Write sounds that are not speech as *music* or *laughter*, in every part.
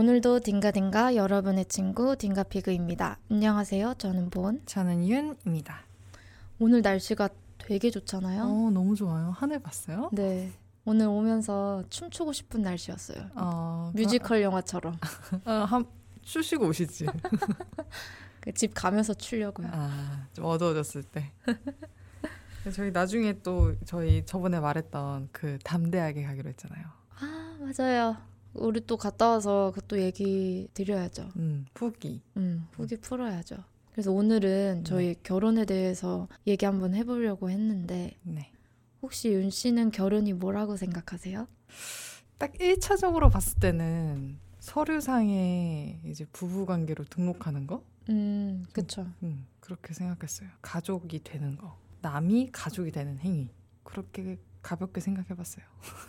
오늘도 딩가딩가 여러분의 친구 딩가피그입니다. 안녕하세요. 저는 본. 저는 윤입니다. 오늘 날씨가 되게 좋잖아요. 어, 너무 좋아요. 하늘 봤어요? 네. 오늘 오면서 춤추고 싶은 날씨였어요. 어, 뮤지컬 영화처럼. *laughs* 어, 한 추시고 오시지. *laughs* 그 집 가면서 추려고요. 아, 좀 어두워졌을 때. 저희 나중에 또 저희 저번에 말했던 그 담대하게 가기로 했잖아요. 아, 맞아요. 우리 또 갔다 와서 그것도 얘기 드려야죠. 음, 후기. 음, 후기 풀어야죠. 그래서 오늘은 저희 네. 결혼에 대해서 얘기 한번 해보려고 했는데 네. 혹시 윤 씨는 결혼이 뭐라고 생각하세요? 딱 1차적으로 봤을 때는 서류상에 이제 부부 관계로 등록하는 거? 음, 그쵸. 음, 그렇게 생각했어요. 가족이 되는 거. 남이 가족이 되는 행위. 그렇게 가볍게 생각해 봤어요.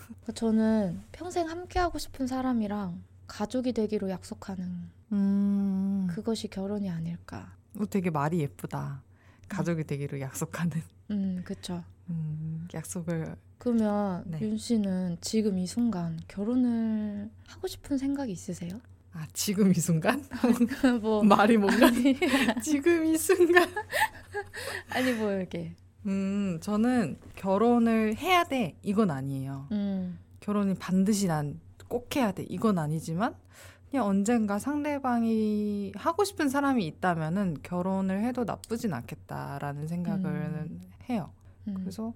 그러니까 저는 평생 함께하고 싶은 사람이랑 가족이 되기로 약속하는 음. 그것이 결혼이 아닐까. 어, 되게 말이 예쁘다. 가족이 되기로 약속하는 음, 그쵸. 음, 약속을 그러면 네. 윤 씨는 지금 이 순간 결혼을 하고 싶은 생각이 있으세요? 아 지금 이 순간 *laughs* 뭐 말이 뭔가 지금 이 순간 *laughs* 아니 뭐 이렇게 음 저는 결혼을 해야 돼 이건 아니에요 음, 결혼이 반드시 난 꼭 해야 돼 이건 아니지만 그냥 언젠가 상대방이 하고 싶은 사람이 있다면은 결혼을 해도 나쁘진 않겠다라는 생각을 음. 해요 음. 그래서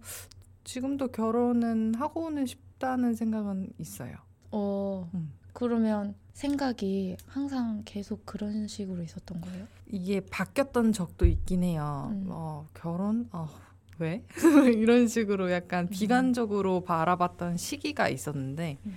지금도 결혼은 하고는 싶다는 생각은 있어요 어 음. 그러면 생각이 항상 계속 그런 식으로 있었던 거예요? 이게 바뀌었던 적도 있긴 해요. 음. 어, 결혼? 어, 왜? *laughs* 이런 식으로 약간 비관적으로 바라봤던 시기가 있었는데, 음.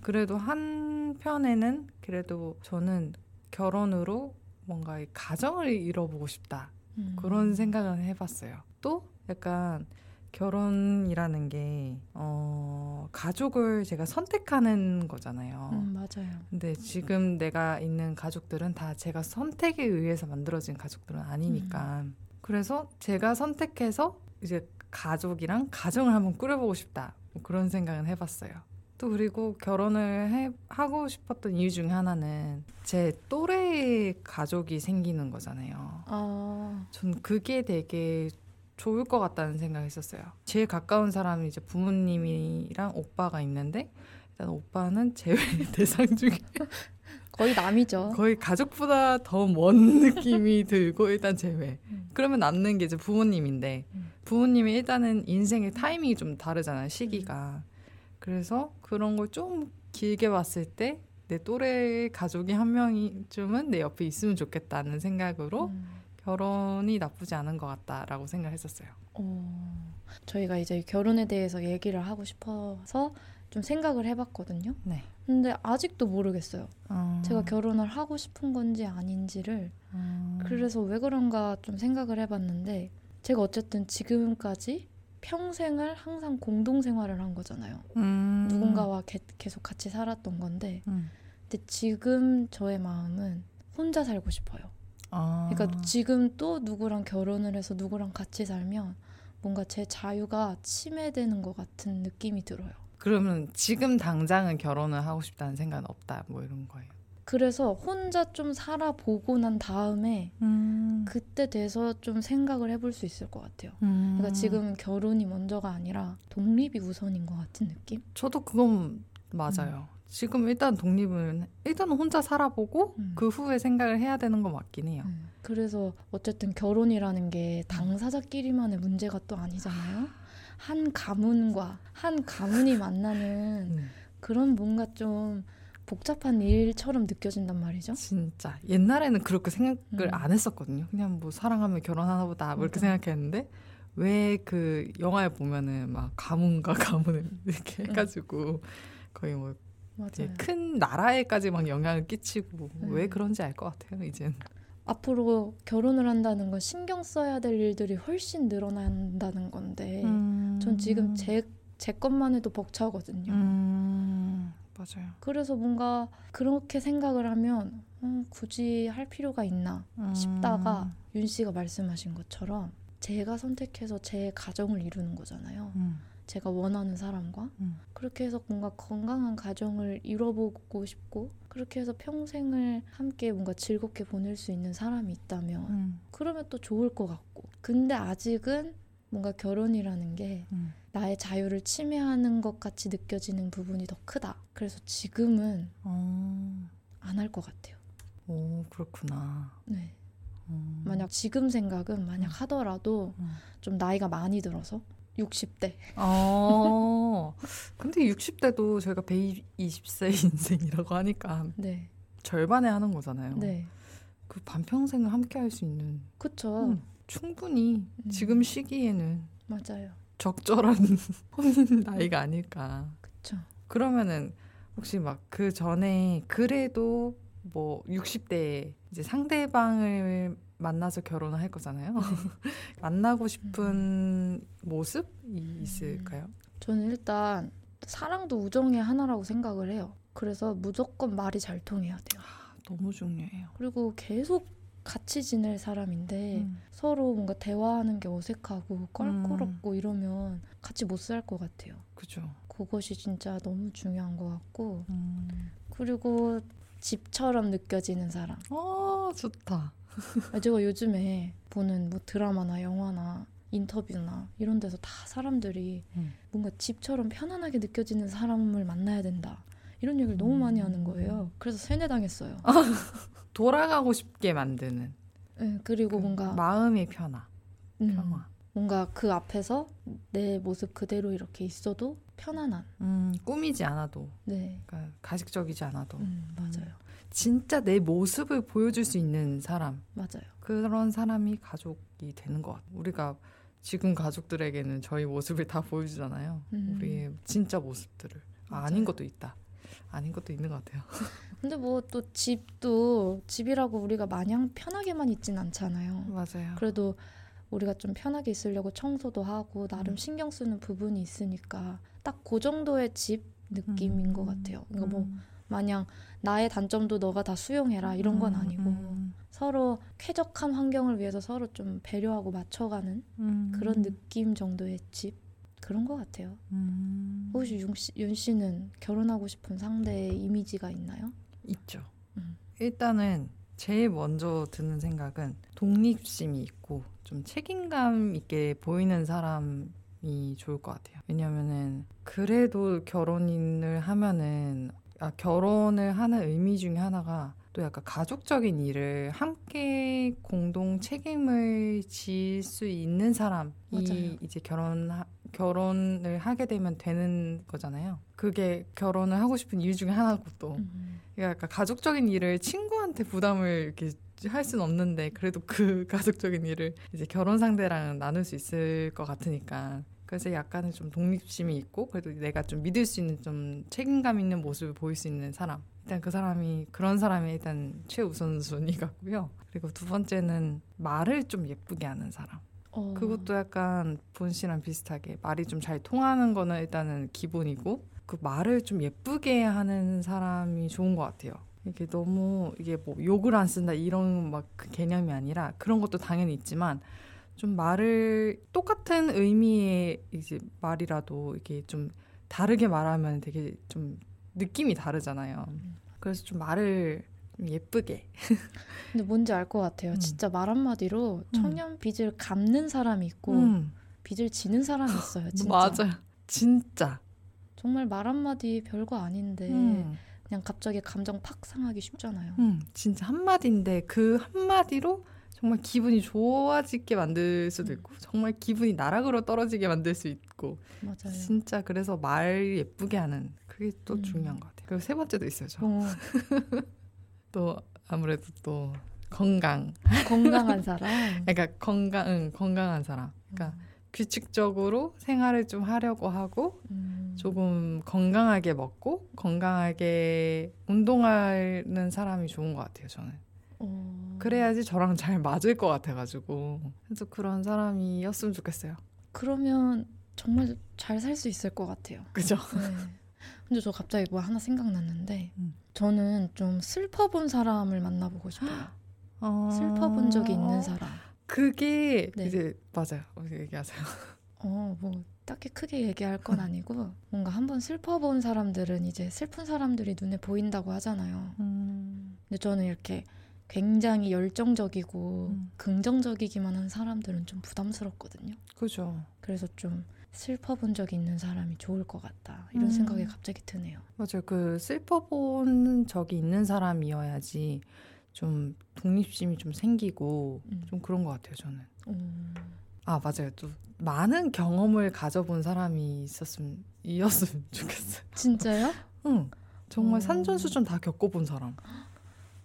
그래도 한편에는 그래도 저는 결혼으로 뭔가 이 가정을 이뤄보고 싶다. 음. 그런 생각을 해봤어요. 또 약간 결혼이라는 게, 어, 가족을 제가 선택하는 거잖아요. 음, 맞아요. 근데 지금 내가 있는 가족들은 다 제가 선택에 의해서 만들어진 가족들은 아니니까. 그래서 제가 선택해서 이제 가족이랑 가정을 한번 꾸려보고 싶다. 뭐 그런 생각은 해봤어요. 또 그리고 결혼을 해, 하고 싶었던 이유 중에 하나는 제 또래의 가족이 생기는 거잖아요. 아, 전 그게 되게 좋을 것 같다는 생각을 했었어요. 제일 가까운 사람이 이제 부모님이랑 오빠가 있는데 일단 오빠는 제외 *laughs* 대상 중에 거의 남이죠. 거의 가족보다 더 먼 *laughs* 느낌이 들고 일단 제외. 음. 그러면 남는 게 이제 부모님인데 음. 부모님이 일단은 인생의 타이밍이 좀 다르잖아요 시기가. 그래서 그런 걸 좀 길게 봤을 때 내 또래 가족이 한 명쯤은 내 옆에 있으면 좋겠다는 생각으로 음. 결혼이 나쁘지 않은 것 같다라고 생각했었어요. 어, 저희가 이제 결혼에 대해서 얘기를 하고 싶어서 좀 생각을 해봤거든요. 네. 근데 아직도 모르겠어요. 음. 제가 결혼을 하고 싶은 건지 아닌지를. 음. 그래서 왜 그런가 좀 생각을 해봤는데, 제가 어쨌든 지금까지 평생을 항상 공동 생활을 한 거잖아요. 음. 누군가와 게- 계속 같이 살았던 건데, 음. 근데 지금 저의 마음은 혼자 살고 싶어요. 아. 그러니까 지금 또 누구랑 결혼을 해서 누구랑 같이 살면 뭔가 제 자유가 침해되는 것 같은 느낌이 들어요. 그러면 지금 당장은 결혼을 하고 싶다는 생각은 없다 뭐 이런 거예요. 그래서 혼자 좀 살아보고 난 다음에 음. 그때 돼서 좀 생각을 해볼 수 있을 것 같아요. 음. 그러니까 지금 결혼이 먼저가 아니라 독립이 우선인 것 같은 느낌? 저도 그건 맞아요. 지금 일단 독립은 일단 혼자 살아보고 음. 그 후에 생각을 해야 되는 거 맞긴 해요. 음. 그래서 어쨌든 결혼이라는 게 당사자끼리만의 문제가 또 아니잖아요. 한 가문과 한 가문이 만나는 음. 그런 뭔가 좀 복잡한 일처럼 느껴진단 말이죠. 진짜 옛날에는 그렇게 생각을 음. 안 했었거든요. 그냥 뭐 사랑하면 결혼하나 보다 뭐 이렇게. 생각했는데 왜 그 영화에 보면은 막 가문과 *laughs* 가문을 이렇게 해가지고 거의 뭐. 큰 나라에까지 막 영향을 끼치고 음. 왜 그런지 알 것 같아요. 이젠. 앞으로 결혼을 한다는 건 신경 써야 될 일들이 훨씬 늘어난다는 건데 전 지금 제, 제 것만 해도 벅차거든요. 음, 맞아요. 그래서 뭔가 그렇게 생각을 하면 음, 굳이 할 필요가 있나 음. 싶다가 윤 씨가 말씀하신 것처럼 제가 선택해서 제 가정을 이루는 거잖아요. 음. 제가 원하는 사람과 음. 그렇게 해서 뭔가 건강한 가정을 이뤄보고 싶고 그렇게 해서 평생을 함께 뭔가 즐겁게 보낼 수 있는 사람이 있다면 음. 그러면 또 좋을 것 같고 근데 아직은 뭔가 결혼이라는 게 음. 나의 자유를 침해하는 것 같이 느껴지는 부분이 더 크다. 그래서 지금은 어... 안할 것 같아요. 오 그렇구나. 네. 음. 만약 지금 생각은 만약 음. 하더라도 음. 좀 나이가 많이 들어서 60대. 어. 근데 60대도 저희가 120세 인생이라고 하니까 네. 절반에 하는 거잖아요. 네. 그 반평생을 함께 할 수 있는. 그쵸. 음, 충분히 음. 지금 시기에는 맞아요. 적절한 *laughs* 혼인 나이가 아닐까. 그쵸. 그러면은 혹시 막 그 전에 그래도 뭐 60대에 이제 상대방을 만나서 결혼을 할 거잖아요. 네. *laughs* 만나고 싶은 음. 모습이 있을까요? 저는 일단 사랑도 우정의 하나라고 생각을 해요. 그래서 무조건 말이 잘 통해야 돼요. 아, 너무 중요해요. 그리고 계속 같이 지낼 사람인데 음. 서로 뭔가 대화하는 게 어색하고 껄끄럽고 음. 이러면 같이 못 살 것 같아요. 그죠. 그것이 진짜 너무 중요한 것 같고 음. 그리고 집처럼 느껴지는 사람. 어 좋다. 아, 제가 요즘에 보는 뭐 드라마나 영화나 인터뷰나 이런 데서 다 사람들이 음. 뭔가 집처럼 편안하게 느껴지는 사람을 만나야 된다. 이런 얘기를 너무 많이 하는 거예요. 그래서 세뇌당했어요. *laughs* 돌아가고 싶게 만드는. 네, 그리고 그 뭔가 마음의 편화. 음, 평화. 뭔가 그 앞에서 내 모습 그대로 이렇게 있어도 편안한. 음, 꾸미지 않아도. 네. 그러니까 가식적이지 않아도. 음, 맞아요. 음, 진짜 내 모습을 보여줄 수 있는 사람. 맞아요. 그런 사람이 가족이 되는 것 같아요. 우리가 지금 가족들에게는 저희 모습을 다 보여주잖아요. 음. 우리의 진짜 모습들을. 아, 아닌 것도 있다. 아닌 것도 있는 것 같아요. *laughs* 근데 뭐 또 집도 집이라고 우리가 마냥 편하게만 있진 않잖아요. 맞아요. 그래도 우리가 좀 편하게 있으려고 청소도 하고 나름 음. 신경 쓰는 부분이 있으니까 딱 그 정도의 집 느낌인 음. 것 같아요. 그러니까 뭐 음. 마냥 나의 단점도 너가 다 수용해라 이런 건 음, 아니고 음. 서로 쾌적한 환경을 위해서 서로 좀 배려하고 맞춰가는 음. 그런 느낌 정도의 집 그런 것 같아요. 음. 혹시 윤, 씨, 윤 씨는 결혼하고 싶은 상대의 이미지가 있나요? 있죠. 음. 일단은 제일 먼저 드는 생각은 독립심이 있고 좀 책임감 있게 보이는 사람이 좋을 것 같아요. 왜냐면은 그래도 결혼을 하면은 아, 결혼을 하는 의미 중에 하나가 또 약간 가족적인 일을 함께 공동 책임을 질수 있는 사람이 맞아요. 이제 결혼 결혼을 하게 되면 되는 거잖아요. 그게 결혼을 하고 싶은 이유 중에 하나고 또 음. 그러니까 가족적인 일을 친구한테 부담을 이렇게 할 수는 없는데 그래도 그 *laughs* 가족적인 일을 이제 결혼 상대랑 나눌 수 있을 것 같으니까. 그래서 약간은 좀 독립심이 있고 그래도 내가 좀 믿을 수 있는 좀 책임감 있는 모습을 보일 수 있는 사람. 일단 그 사람이 그런 사람이 일단 최우선 순위 같고요. 그리고 두 번째는 말을 좀 예쁘게 하는 사람. 어. 그것도 약간 본 씨랑 비슷하게 말이 좀 잘 통하는 거는 일단은 기본이고 그 말을 좀 예쁘게 하는 사람이 좋은 것 같아요 이게 너무 이게 뭐 욕을 안 쓴다 이런 막 그 개념이 아니라 그런 것도 당연히 있지만 좀 말을 똑같은 의미의 이제 말이라도 이게 좀 다르게 말하면 되게 좀 느낌이 다르잖아요. 그래서 좀 말을 좀 예쁘게. 근데 뭔지 알 것 같아요. 음. 진짜 말 한마디로 음. 청년 빚을 갚는 사람이 있고 음. 빚을 지는 사람이 있어요. 진짜. 맞아요. 진짜. 정말 말 한마디 별거 아닌데 음. 그냥 갑자기 감정 팍 상하기 쉽잖아요. 음, 진짜 한마디인데 그 한마디로 정말 기분이 좋아지게 만들 수도 음. 있고 정말 기분이 나락으로 떨어지게 만들 수 있고 맞아요. 진짜 그래서 말 예쁘게 하는 그게 또 음. 중요한 것 같아요. 그리고 세 번째도 있어요. 저. 어. *laughs* 또 아무래도 또 건강. 건강한 사람. *laughs* 그러니까 건강, 응, 건강한 사람. 그러니까 음. 규칙적으로 생활을 좀 하려고 하고 음. 조금 건강하게 먹고 건강하게 운동하는 사람이 좋은 것 같아요. 저는. 어... 그래야지 저랑 잘 맞을 것 같아가지고 그래서 그런 사람이었으면 좋겠어요. 그러면 정말 잘 살 수 있을 것 같아요. 그죠? 네. 근데 저 갑자기 뭐 하나 생각났는데 음. 저는 좀 슬퍼본 사람을 만나보고 싶어요. *gasps* 어... 슬퍼본 적이 있는 사람. 그게 네. 이제 맞아요. 얘기하세요. 어, 뭐 딱히 크게 얘기할 건 아니고 뭔가 한번 슬퍼본 사람들은 이제 슬픈 사람들이 눈에 보인다고 하잖아요. 음. 근데 저는 이렇게 굉장히 열정적이고 음. 긍정적이기만 한 사람들은 좀 부담스럽거든요. 그죠. 그래서 좀 슬퍼본 적이 있는 사람이 좋을 것 같다 이런 음. 생각이 갑자기 드네요. 맞아요. 그 슬퍼본 적이 있는 사람이어야지 좀 독립심이 좀 생기고 음. 좀 그런 것 같아요. 저는. 음, 아 맞아요. 또 많은 경험을 가져본 사람이 있었으면 이었으면 *laughs* 좋겠어요. 진짜요? 응. 정말 어. 산전수전 다 겪어본 사람.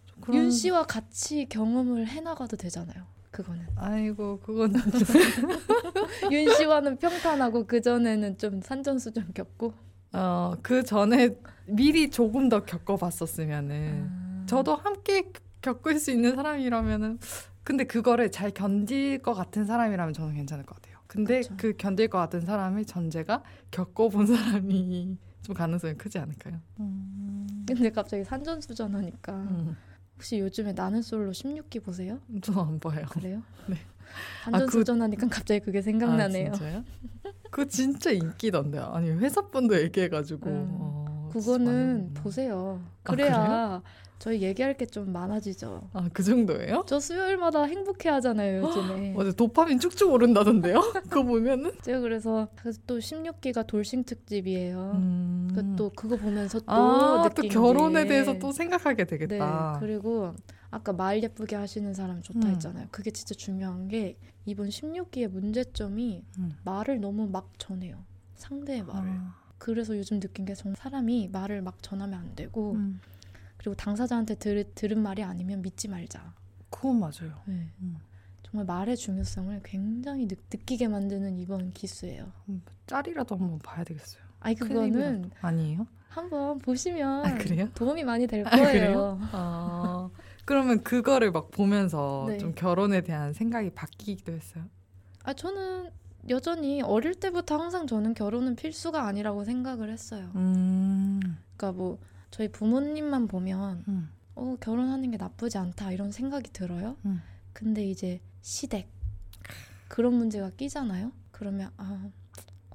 좀 그런- 윤 씨와 같이 경험을 해나가도 되잖아요. 그거는 아이고 그건 *laughs* 윤 씨와는 평탄하고 그 전에는 좀 산전수전 겪고. 어그 전에 미리 조금 더 겪어봤었으면은 아. 저도 함께 겪을 수 있는 사람이라면은 근데 그거를 잘 견딜 것 같은 사람이라면 저는 괜찮을 것 같아요. 근데 그쵸. 그 견딜 것 같은 사람의 전제가 겪어본 사람이 좀 가능성이 크지 않을까요? 근데 갑자기 산전수전 하니까 음, 혹시 요즘에 나는 솔로 16기 보세요? 저는 안 봐요. 그래요? *laughs* 네. 산전수전 하니까 갑자기 그게 생각나네요. 아, 진짜요? 그거 진짜 인기던데요. 아니 회사분도 얘기해가지고. 음, 어, 그거는. 보세요. 아, 그래야 저희 얘기할 게 좀 많아지죠. 아, 그 정도예요? 저 수요일마다 행복해 하잖아요, 요즘에. *gasps* 맞아, 도파민 쭉쭉 오른다던데요? *laughs* 그거 보면은? 제가 그래서 또 16기가 돌싱 특집이에요. 음. 그또 그거 보면서 또 아, 또 결혼에 게 대해서 또 생각하게 네, 되겠다. 그리고 아까 말 예쁘게 하시는 사람 좋다 음. 했잖아요. 그게 진짜 중요한 게 이번 16기의 문제점이 음. 말을 너무 막 전해요. 상대의 말을. 아, 그래서 요즘 느낀 게 사람이 말을 막 전하면 안 되고 음. 그리고 당사자한테 들, 들은 말이 아니면 믿지 말자. 그건 맞아요. 네. 음. 정말 말의 중요성을 굉장히 느, 느끼게 만드는 이번 기수예요. 음, 짤이라도 한번 봐야 되겠어요. 아니 그거는. 아니에요? 한번 보시면 아? 도움이 많이 될 아, 거예요. 아, 그러면 그거를 막 보면서 네. 좀 결혼에 대한 생각이 바뀌기도 했어요. 아 저는 여전히 어릴 때부터 항상 저는 결혼은 필수가 아니라고 생각을 했어요. 음, 그러니까 뭐 저희 부모님만 보면 음, 어 결혼하는 게 나쁘지 않다 이런 생각이 들어요. 음. 근데 이제 시댁 그런 문제가 끼잖아요. 그러면 아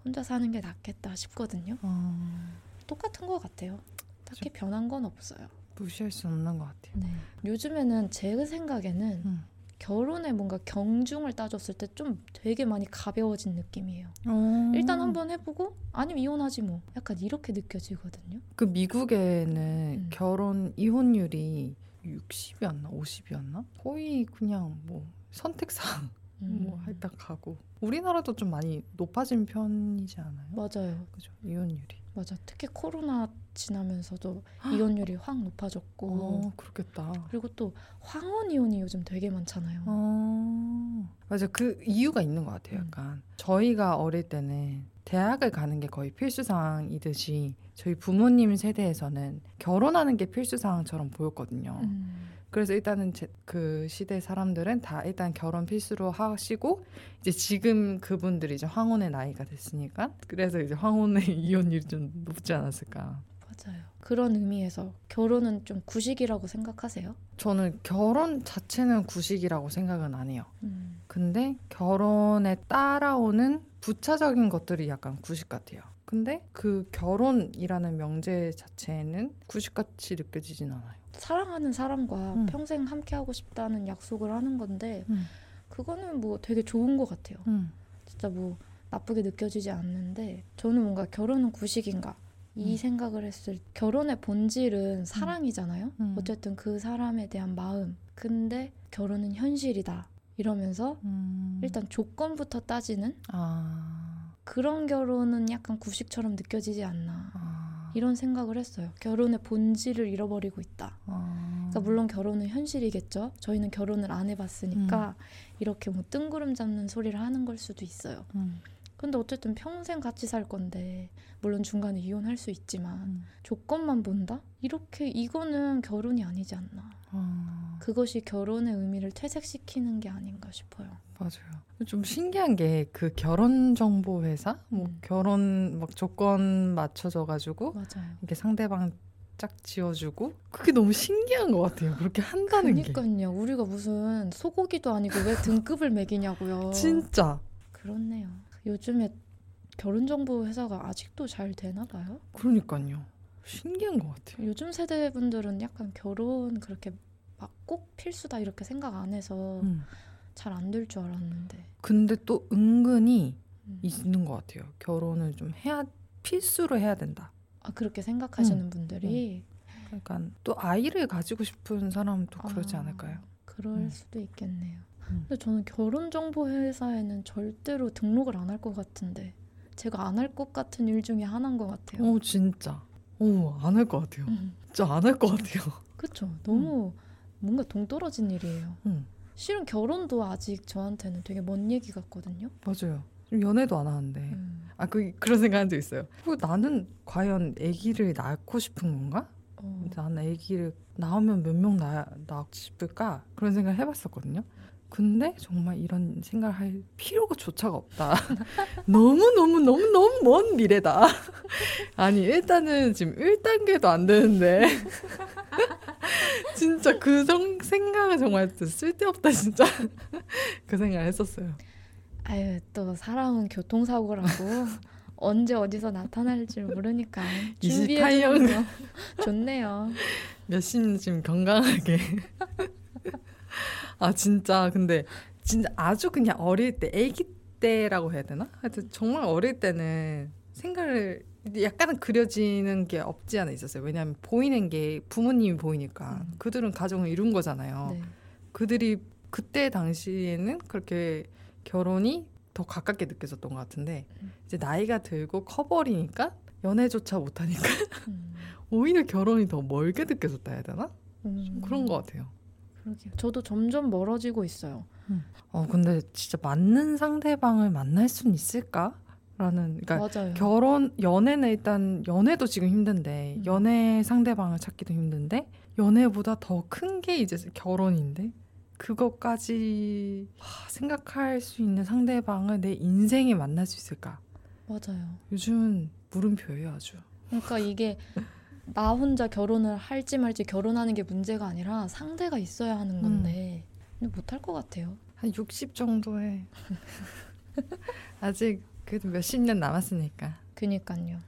혼자 사는 게 낫겠다 싶거든요. 어, 똑같은 것 같아요. 딱히 변한 건 없어요. 무시할 수 없는 것 같아요. 네. 요즘에는 제 생각에는 음. 결혼에 뭔가 경중을 따졌을 때 좀 되게 많이 가벼워진 느낌이에요. 어. 일단 한번 해보고 아니면 이혼하지 뭐. 약간 이렇게 느껴지거든요. 그 미국에는 음. 결혼 이혼율이 60이었나 50이었나 거의 그냥 뭐 선택사항 음. *laughs* 뭐 일단 가고 우리나라도 좀 많이 높아진 편이지 않아요? 맞아요. 그죠 이혼율이. 맞아. 특히 코로나 지나면서도 이혼율이 확 높아졌고 어 그렇겠다. 그리고 또 황혼 이혼이 요즘 되게 많잖아요. 어 맞아 그 이유가 있는 것 같아요. 음. 약간 저희가 어릴 때는 대학을 가는 게 거의 필수사항이듯이 저희 부모님 세대에서는 결혼하는 게 필수사항처럼 보였거든요. 음. 그래서 일단은 제, 그 시대 사람들은 다 일단 결혼 필수로 하시고 이제 지금 그분들이 이제 황혼의 나이가 됐으니까 그래서 이제 황혼의 *laughs* 이혼율이 좀 높지 않았을까. 맞아요. 그런 의미에서 결혼은 좀 구식이라고 생각하세요? 저는 결혼 자체는 구식이라고 생각은 안 해요. 음. 근데 결혼에 따라오는 부차적인 것들이 약간 구식 같아요. 근데 그 결혼이라는 명제 자체는 구식같이 느껴지진 않아요. 사랑하는 사람과 음. 평생 함께 하고 싶다는 약속을 하는 건데 음. 그거는 뭐 되게 좋은 것 같아요. 음. 진짜 뭐 나쁘게 느껴지지 않는데 저는 뭔가 결혼은 구식인가 이 음. 생각을 했을 때 결혼의 본질은 사랑이잖아요. 음. 어쨌든 그 사람에 대한 마음. 근데 결혼은 현실이다. 이러면서 음. 일단 조건부터 따지는 아. 그런 결혼은 약간 구식처럼 느껴지지 않나. 아. 이런 생각을 했어요. 결혼의 본질을 잃어버리고 있다. 아. 그러니까 물론 결혼은 현실이겠죠. 저희는 결혼을 안 해봤으니까 음. 이렇게 뭐 뜬구름 잡는 소리를 하는 걸 수도 있어요. 음. 근데 어쨌든 평생 같이 살 건데 물론 중간에 이혼할 수 있지만 음. 조건만 본다? 이렇게 이거는 결혼이 아니지 않나. 아. 그것이 결혼의 의미를 퇴색시키는 게 아닌가 싶어요. 맞아요. 좀 신기한 게 그 결혼 정보 회사 뭐 음. 결혼 막 조건 맞춰져 가지고. 이렇게 상대방 짝 지어주고 그게 너무 신기한 것 같아요. 그렇게 한다는 게 그러니까요. 우리가 무슨 소고기도 아니고 왜 등급을 매기냐고요. *laughs* 진짜 그렇네요. 요즘에 결혼 정보 회사가 아직도 잘 되나 봐요. 그러니까요. 신기한 것 같아요. 요즘 세대 분들은 약간 결혼 그렇게 막 꼭 필수다 이렇게 생각 안 해서 음. 잘안 될 줄 알았는데. 근데 또 은근히 음. 있는 것 같아요. 결혼을 좀 해야 필수로 해야 된다. 아 그렇게 생각하시는 음. 분들이 그러니까 또 아이를 가지고 싶은 사람도 그러지 아, 않을까요? 그럴 음. 수도 있겠네요. 음. 근데 저는 결혼 정보 회사에는 절대로 등록을 안 할 것 같은데 제가 안 할 것 같은 일 중에 하나인 것 같아요. 오 진짜. 오안 할 것 같아요. 음. 진짜 안 할 것 같아요. 그쵸. 너무 뭔가 동떨어진 일이에요. 음, 실은 결혼도 아직 저한테는 되게 먼 얘기 같거든요. 맞아요. 연애도 안 하는데. 음. 아, 그, 그런 생각한 적 있어요. 그 나는 과연 아기를 낳고 싶은 건가? 어, 나는 아기를 낳으면 몇 명 낳고 싶을까? 그런 생각을 해봤었거든요. 근데 정말 이런 생각을 할 필요가 조차가 없다. *laughs* 너무너무너무너무 먼 미래다. *laughs* 아니, 일단은 지금 1단계도 안 되는데. *laughs* *laughs* 진짜 그 성, 생각은 정말 쓸데없다, 진짜. *laughs* 그 생각을 했었어요. 아유 또 사람은 교통사고라고 언제 어디서 나타날지 모르니까 28년. 준비해주는 거 좋네요. 몇 시는 지금 건강하게. *laughs* 아 진짜 근데 진짜 아주 그냥 어릴 때 아기 때라고 해야 되나? 하여튼 정말 어릴 때는 생각을 약간은 그려지는 게 없지 않아 있었어요. 왜냐하면 보이는 게 부모님이 보이니까 음. 그들은 가정을 이룬 거잖아요. 네. 그들이 그때 당시에는 그렇게 결혼이 더 가깝게 느껴졌던 것 같은데 음. 이제 나이가 들고 커버리니까 연애조차 못하니까 음, *laughs* 오히려 결혼이 더 멀게 느껴졌다 해야 되나? 음, 좀 그런 것 같아요. 그러게요. 저도 점점 멀어지고 있어요. 어 근데 진짜 맞는 상대방을 만날 수는 있을까? 라는 그러니까 맞아요. 결혼 연애는 일단 연애도 지금 힘든데 음. 연애 상대방을 찾기도 힘든데 연애보다 더 큰 게 이제 결혼인데 그것까지 하, 생각할 수 있는 상대방을 내 인생에 만날 수 있을까? 맞아요. 요즘은 물음표예요 아주. 그러니까 이게 나 혼자 결혼을 할지 말지 결혼하는 게 문제가 아니라 상대가 있어야 하는 건데 근데 못할 것 같아요. 한 60 정도에 *laughs* 아직 그래도 몇십 년 남았으니까. 그니까요.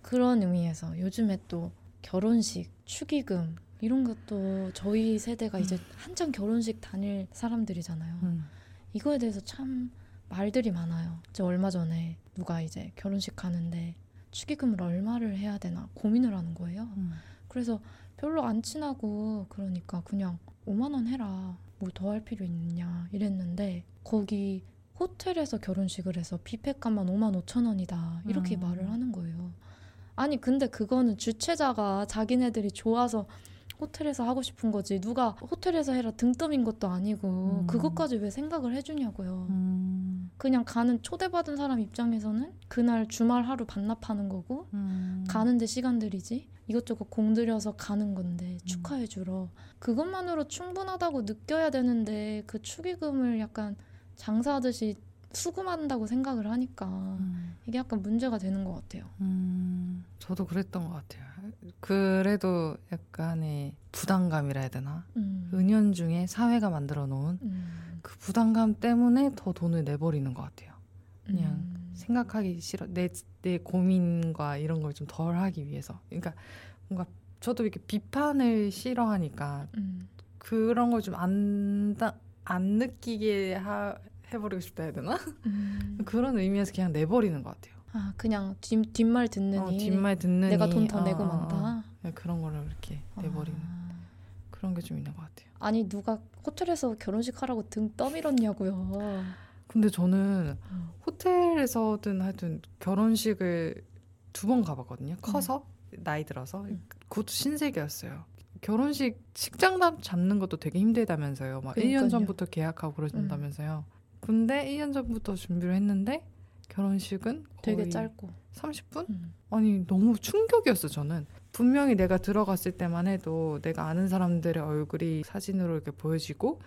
그런 의미에서 요즘에 또 결혼식, 축의금 이런 것도 저희 세대가 이제 한창 결혼식 다닐 사람들이잖아요. 음. 이거에 대해서 참 말들이 많아요. 이제 얼마 전에 누가 이제 결혼식 가는데 축의금을 얼마를 해야 되나 고민을 하는 거예요. 음. 그래서 별로 안 친하고 그러니까 그냥 5만 원 해라. 뭐더할 필요 있냐 이랬는데 거기 호텔에서 결혼식을 해서 뷔페값만 5만 5천 원이다. 이렇게 음. 말을 하는 거예요. 아니 근데 그거는 주최자가 자기네들이 좋아서 호텔에서 하고 싶은 거지 누가 호텔에서 해라 등떠민 것도 아니고 음. 그것까지 왜 생각을 해주냐고요. 음. 그냥 가는 초대받은 사람 입장에서는 그날 주말 하루 반납하는 거고 음. 가는데 시간 들이지 이것저것 공들여서 가는 건데 축하해 주러 그것만으로 충분하다고 느껴야 되는데 그 축의금을 약간 장사하듯이 수금한다고 생각을 하니까 음. 이게 약간 문제가 되는 것 같아요. 음, 저도 그랬던 것 같아요. 그래도 약간의 부담감이라 해야 되나? 음. 은연중에 사회가 만들어 놓은 음. 그 부담감 때문에 더 돈을 내버리는 것 같아요. 그냥 음. 생각하기 싫어. 내, 내 고민과 이런 걸 좀 덜 하기 위해서. 그러니까 뭔가 저도 이렇게 비판을 싫어하니까 음. 그런 걸 좀 안, 안 느끼게 하, 해버리고 싶다 해야 되나? 음. *laughs* 그런 의미에서 그냥 내버리는 것 같아요. 아 그냥 뒷, 뒷말 듣느니 어, 뒷말 듣느니 내가 돈더 어, 내고 어, 어. 만다. 그냥 그런 거를 이렇게 내버리는 아. 그런 게 좀 있는 것 같아요. 아니 누가 호텔에서 결혼식 하라고 등 떠밀었냐고요. 근데 저는 음. 호텔에서든 하여튼 결혼식을 두 번 가봤거든요. 커서 나이 들어서 음. 그것도 신세계였어요. 결혼식 식장 잡- 잡는 것도 되게 힘들다면서요. 막 그러니까요. 1년 전부터 계약하고 그러신다면서요. 근데 1년 전부터 준비를 했는데 결혼식은 되게 짧고. 30분? 음. 아니 너무 충격이었어 저는 분명히 내가 들어갔을 때만 해도 내가 아는 사람들의 얼굴이 사진으로 이렇게 보여지고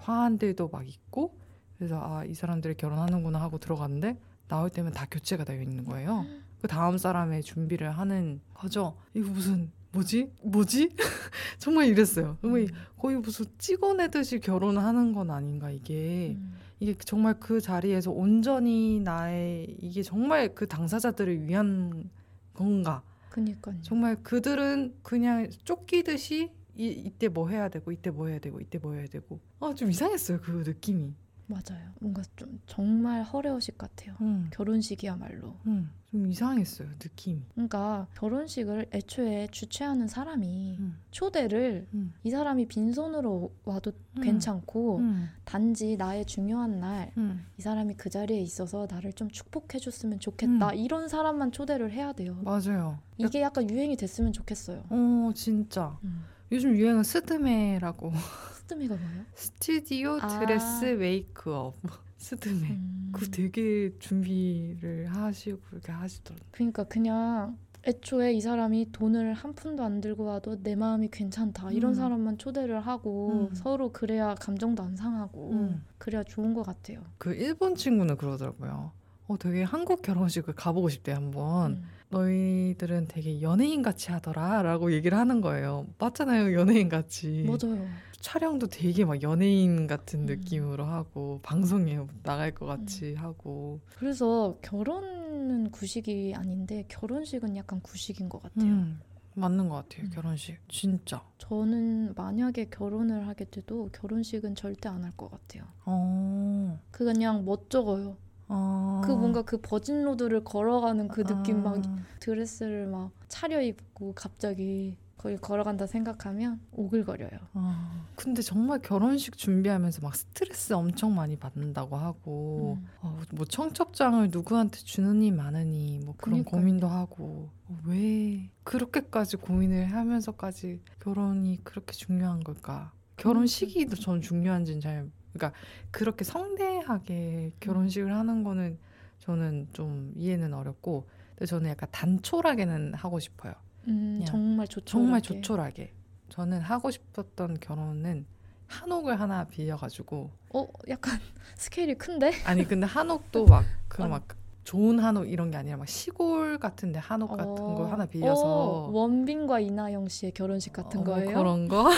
화환들도 막 있고 그래서 아 이 사람들이 결혼하는구나 하고 들어갔는데 나올 때면 다 교체가 되어 있는 거예요 그 다음 사람의 준비를 하는 거죠 이거 무슨 뭐지? 뭐지? *laughs* 정말 이랬어요. 정말 음. 거의 무슨 찍어내듯이 결혼하는 건 아닌가 이게 음. 이게 정말 그 자리에서 온전히 나의 이게 정말 그 당사자들을 위한 건가? 그니까요. 정말 그들은 그냥 쫓기듯이 이, 이때 뭐 해야 되고 이때 뭐 해야 되고 이때 뭐 해야 되고 아 좀 이상했어요 그 느낌이. 맞아요. 뭔가 좀 정말 허례허식 같아요. 음, 결혼식이야말로. 음, 좀 이상했어요 느낌이. 그러니까 결혼식을 애초에 주최하는 사람이 음, 초대를 음, 이 사람이 빈손으로 와도 음. 괜찮고 음, 단지 나의 중요한 날이 음. 사람이 그 자리에 있어서 나를 좀 축복해줬으면 좋겠다 음. 이런 사람만 초대를 해야 돼요. 맞아요. 이게 약간 유행이 됐으면 좋겠어요. 어 진짜 음. 요즘 유행은 스드메라고 스드메가 뭐예요? 스튜디오 아. 드레스 메이크업 스드메. 음. 그 되게 준비를 하시고 그렇게 하시더라고요. 그러니까 그냥 애초에 이 사람이 돈을 한 푼도 안 들고 와도 내 마음이 괜찮다 이런 음. 사람만 초대를 하고 음. 서로 그래야 감정도 안 상하고 음. 그래야 좋은 것 같아요. 그 일본 친구는 그러더라고요. 어 되게 한국 결혼식을 가보고 싶대 한번. 음. 너희들은 되게 연예인 같이 하더라라고 얘기를 하는 거예요. 맞잖아요, 연예인 같이. 맞아요. 촬영도 되게 막 연예인 같은 음. 느낌으로 하고 방송에 나갈 것 같이 하고. 그래서 결혼은 구식이 아닌데 결혼식은 약간 구식인 것 같아요. 음, 맞는 것 같아요, 음. 결혼식. 진짜. 저는 만약에 결혼을 하게 돼도 결혼식은 절대 안 할 것 같아요. 어. 그 그냥 멋쩍어요. 어. 그 뭔가 그 버진 로드를 걸어가는 그 느낌 막 아. 드레스를 막 차려입고 갑자기 거기 걸어간다 생각하면 오글거려요. 아, 근데 정말 결혼식 준비하면서 막 스트레스 엄청 많이 받는다고 하고 음. 어, 뭐 청첩장을 누구한테 주느니 마느니 뭐 그런 그니까요. 고민도 하고 어, 왜 그렇게까지 고민을 하면서까지 결혼이 그렇게 중요한 걸까? 결혼 그니까요. 시기도 저는 중요한지는 잘 그러니까 그렇게 성대하게 결혼식을 하는 거는 저는 좀 이해는 어렵고 근데 저는 약간 단촐하게는 하고 싶어요. 음, 정말 조촐하게. 정말 조촐하게. 저는 하고 싶었던 결혼은 한옥을 하나 빌려가지고 어, 약간 *laughs* 스케일이 큰데? 아니 근데 한옥도 *laughs* 막그 아. 막 좋은 한옥 이런 게 아니라 막 시골 같은데 한옥 같은 거 하나 빌려서 어, 원빈과 이나영 씨의 결혼식 같은 어, 뭐 거예요? 그런 거.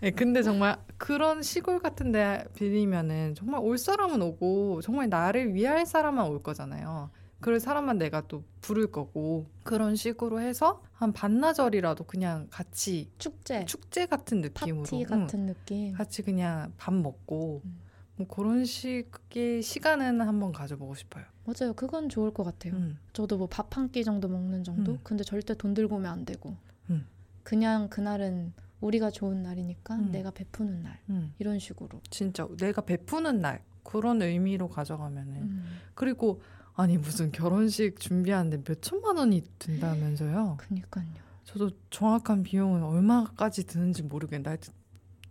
네, *laughs* 근데 정말 그런 시골 같은데 빌리면은 정말 올 사람은 오고 정말 나를 위할 사람만 올 거잖아요. 그럴 사람만 내가 또 부를 거고 그런 식으로 해서 한 반나절이라도 그냥 같이 축제, 축제 같은 느낌으로 파티 응, 같은 느낌. 같이 그냥 밥 먹고 음. 뭐 그런 식의 시간은 한번 가져보고 싶어요. 맞아요. 그건 좋을 것 같아요. 음. 저도 뭐 밥 한 끼 정도 먹는 정도? 음. 근데 절대 돈 들고 오면 안 되고. 음. 그냥 그날은 우리가 좋은 날이니까 음. 내가 베푸는 날. 음. 이런 식으로. 진짜 내가 베푸는 날 그런 의미로 가져가면은 음. 그리고 아니 무슨 결혼식 준비하는데 몇 천만 원이 든다면서요? 그니까요. 저도 정확한 비용은 얼마까지 드는지 모르겠는데 하여튼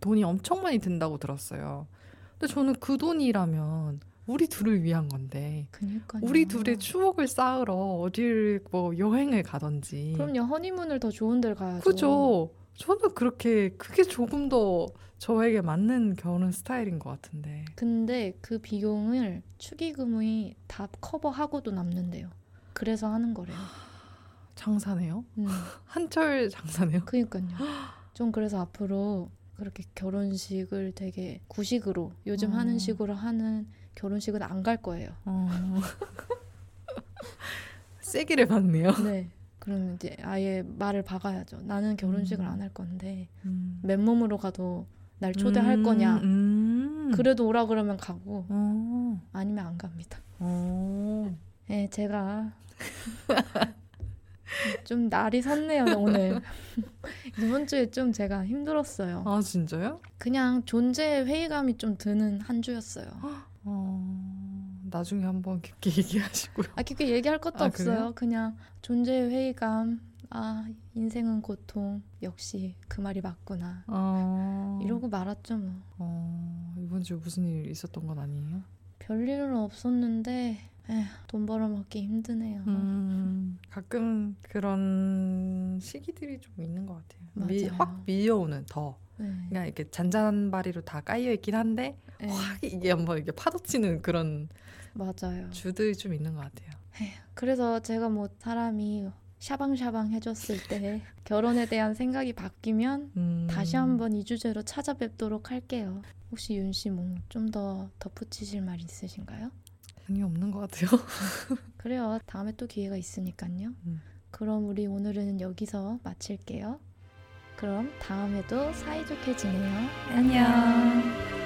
돈이 엄청 많이 든다고 들었어요. 근데 저는 그 돈이라면 우리 둘을 위한 건데 그니까요. 우리 둘의 추억을 쌓으러 어디를 뭐 여행을 가든지 그럼요. 허니문을 더 좋은 데를 가야죠. 그죠? 저는 그렇게 그게 조금 더 저에게 맞는 결혼 스타일인 것 같은데 근데 그 비용을 축의금이 다 커버하고도 남는데요. 그래서 하는 거래요. *gasps* 장사네요. 음. *laughs* 한철 장사네요. 그니까요. *gasps* 좀 그래서 앞으로 그렇게 결혼식을 되게 구식으로 요즘 어. 하는 식으로 하는 결혼식은 안 갈 거예요. 어. *laughs* 세기를 받네요. 네. 그럼 이제 아예 말을 박아야죠. 나는 결혼식을 음. 안할 건데 음. 맨몸으로 가도 날 초대할 음, 거냐? 음. 그래도 오라 그러면 가고 어. 아니면 안 갑니다. 어. 네, 제가 좀 날이 섰네요 오늘. *laughs* 이번 주에 좀 제가 힘들었어요. 아 진짜요? 그냥 존재의 회의감이 좀 드는 한 주였어요. 어. 나중에 한번 깊게 *laughs* 얘기하시고요. 아 깊게 얘기할 것도 아, 없어요. 그래요? 그냥 존재의 회의감. 아 인생은 고통. 역시 그 말이 맞구나. 어. 이러고 말았죠 뭐. 어. 이번 주에 무슨 일 있었던 건 아니에요? 별일은 없었는데 에휴, 돈 벌어먹기 힘드네요. 음. 가끔 그런 시기들이 좀 있는 것 같아요. 밀- 맞아요. 확 밀려오는 더. 네. 그냥 이렇게 잔잔바리로 다 깔려 있긴 한데 네, 확 이게 한번 이게 파도치는 그런 맞아요. 주들이 좀 있는 것 같아요. 그래서 제가 뭐 사람이 샤방샤방 해줬을 때 결혼에 대한 생각이 바뀌면 음. 다시 한번 이 주제로 찾아뵙도록 할게요. 혹시 윤 씨 뭐 좀 더 덧붙이실 말 있으신가요? 전혀 없는 것 같아요. 그래요. 다음에 또 기회가 있으니까요. 음. 그럼 우리 오늘은 여기서 마칠게요. 그럼 다음에도 사이좋게 지내요. 안녕.